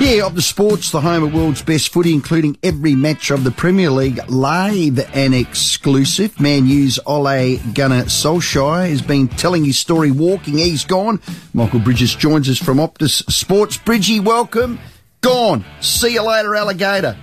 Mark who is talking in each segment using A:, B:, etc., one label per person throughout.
A: Yeah, Optus Sports, the home of world's best footy, including every match of the Premier League, live and exclusive. Man U's Ole Gunnar Solskjaer has been telling his story walking. He's gone. Michael Bridges joins us from Optus Sports. Bridgie, welcome. Gone. See you later, alligator.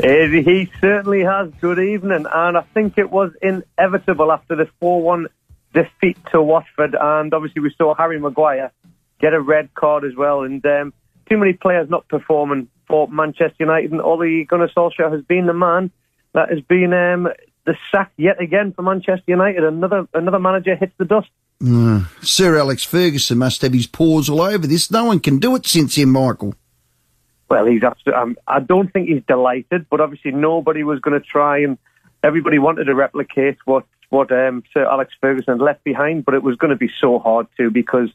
B: he certainly has. Good evening. And I think it was inevitable after the 4 1 defeat to Watford. And obviously, we saw Harry Maguire get a red card as well. And um, too many players not performing for Manchester United, and Ole Gunnar Solskjaer has been the man that has been um, the sack yet again for Manchester United. Another another manager hits the dust.
A: Mm. Sir Alex Ferguson must have his paws all over this. No one can do it since him, Michael.
B: Well, he's absolutely, um, I don't think he's delighted, but obviously nobody was going to try and everybody wanted to replicate what what um, Sir Alex Ferguson left behind, but it was going to be so hard to because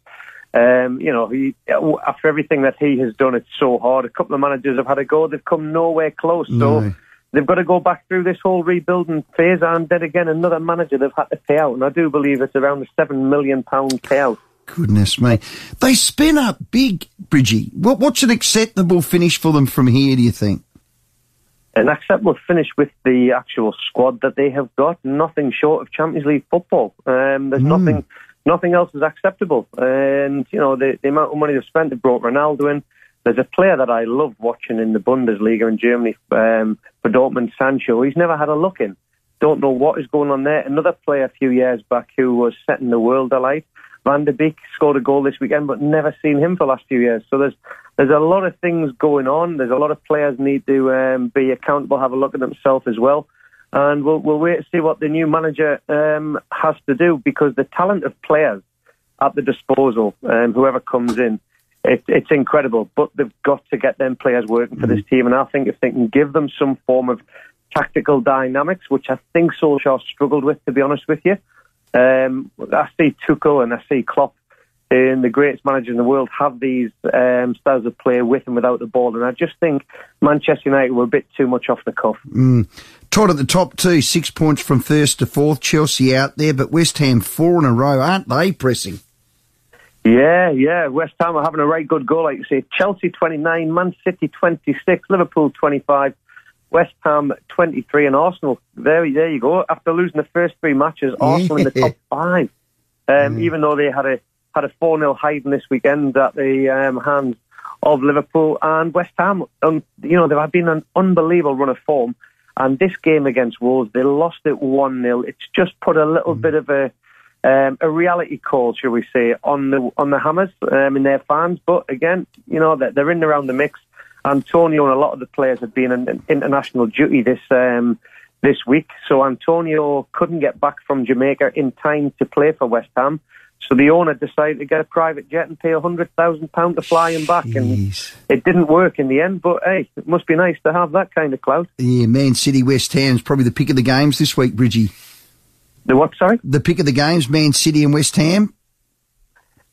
B: um, you know, he, after everything that he has done, it's so hard. A couple of managers have had a go; they've come nowhere close. So they've got to go back through this whole rebuilding phase, and then again, another manager they've had to pay out. And I do believe it's around the seven million pound payout.
A: Goodness me, they spin up big, Bridgie. What, what's an acceptable finish for them from here? Do you think?
B: An acceptable finish with the actual squad that they have got. Nothing short of Champions League football. Um, there's mm. nothing nothing else is acceptable. And, you know, the, the amount of money they've spent, they brought Ronaldo in. There's a player that I love watching in the Bundesliga in Germany um, for Dortmund, Sancho. He's never had a look in. Don't know what is going on there. Another player a few years back who was setting the world alight. Van der Beek scored a goal this weekend, but never seen him for the last few years. So there's there's a lot of things going on. There's a lot of players need to um, be accountable, have a look at themselves as well and we'll, we'll wait to see what the new manager um, has to do because the talent of players at the disposal, um, whoever comes in, it, it's incredible. But they've got to get them players working for mm-hmm. this team, and I think if they can give them some form of tactical dynamics, which I think Solskjaer struggled with, to be honest with you. Um, I see Tuchel and I see Klopp and the greatest managers in the world have these um, styles of play with and without the ball. And I just think Manchester United were a bit too much off the cuff.
A: Mm. Todd at the top two, six points from first to fourth. Chelsea out there, but West Ham four in a row, aren't they pressing?
B: Yeah, yeah. West Ham are having a very good goal, like you say. Chelsea 29, Man City 26, Liverpool 25, West Ham 23, and Arsenal. There, there you go. After losing the first three matches, Arsenal in the top five. Um, mm. Even though they had a had a 4 0 hiding this weekend at the um, hands of Liverpool and West Ham. Um, you know, they've been an unbelievable run of form. And this game against Wolves, they lost it 1 0. It's just put a little mm. bit of a um, a reality call, shall we say, on the on the Hammers um, and their fans. But again, you know, they're, they're in around the mix. Antonio and a lot of the players have been in, international duty this um, this week, so Antonio couldn't get back from Jamaica in time to play for West Ham. So the owner decided to get a private jet and pay a hundred thousand pound to fly him back, Jeez. and it didn't work in the end. But hey, it must be nice to have that kind of clout.
A: Yeah, Man City West Ham's probably the pick of the games this week, Bridgie.
B: The what? Sorry,
A: the pick of the games, Man City and West Ham.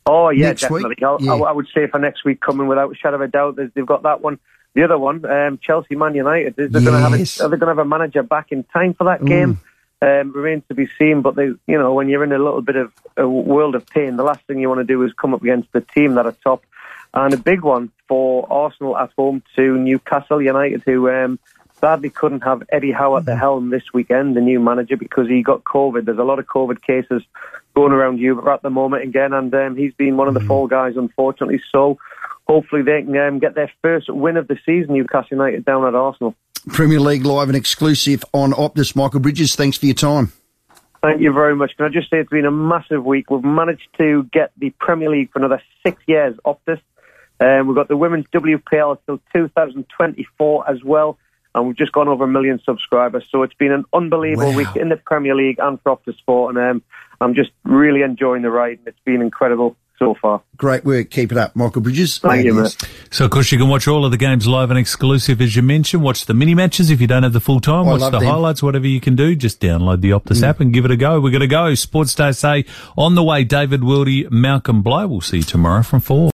B: Oh yeah, next definitely. Yeah. I, I, would say for next week coming without a shadow of a doubt, they've got that one. The other one, um, Chelsea Man United. They're yes. going to have a, are they going to have a manager back in time for that game? Um, remains to be seen. But they, you know, when you're in a little bit of a world of pain, the last thing you want to do is come up against the team that are top. And a big one for Arsenal at home to Newcastle United, who um, sadly couldn't have Eddie Howe at the helm this weekend, the new manager, because he got COVID. There's a lot of COVID cases going around Europe at the moment again, and um, he's been one of the mm. fall guys, unfortunately. So hopefully they can um, get their first win of the season, Newcastle United, down at Arsenal.
A: Premier League live and exclusive on Optus. Michael Bridges, thanks for your time.
B: Thank you very much. Can I just say it's been a massive week. We've managed to get the Premier League for another six years, Optus. Um, we've got the Women's WPL till 2024 as well. And we've just gone over a million subscribers. So it's been an unbelievable wow. week in the Premier League and for Optus Sport. And um, I'm just really enjoying the ride. and It's been incredible so far.
A: Great work. Keep it up, Michael Bridges.
B: Thank you, mate.
C: So, of course, you can watch all of the games live and exclusive, as you mentioned. Watch the mini matches if you don't have the full time. Watch the them. highlights, whatever you can do. Just download the Optus mm. app and give it a go. We're going to go. Sports Day say on the way, David Wildy, Malcolm Blow. We'll see you tomorrow from four.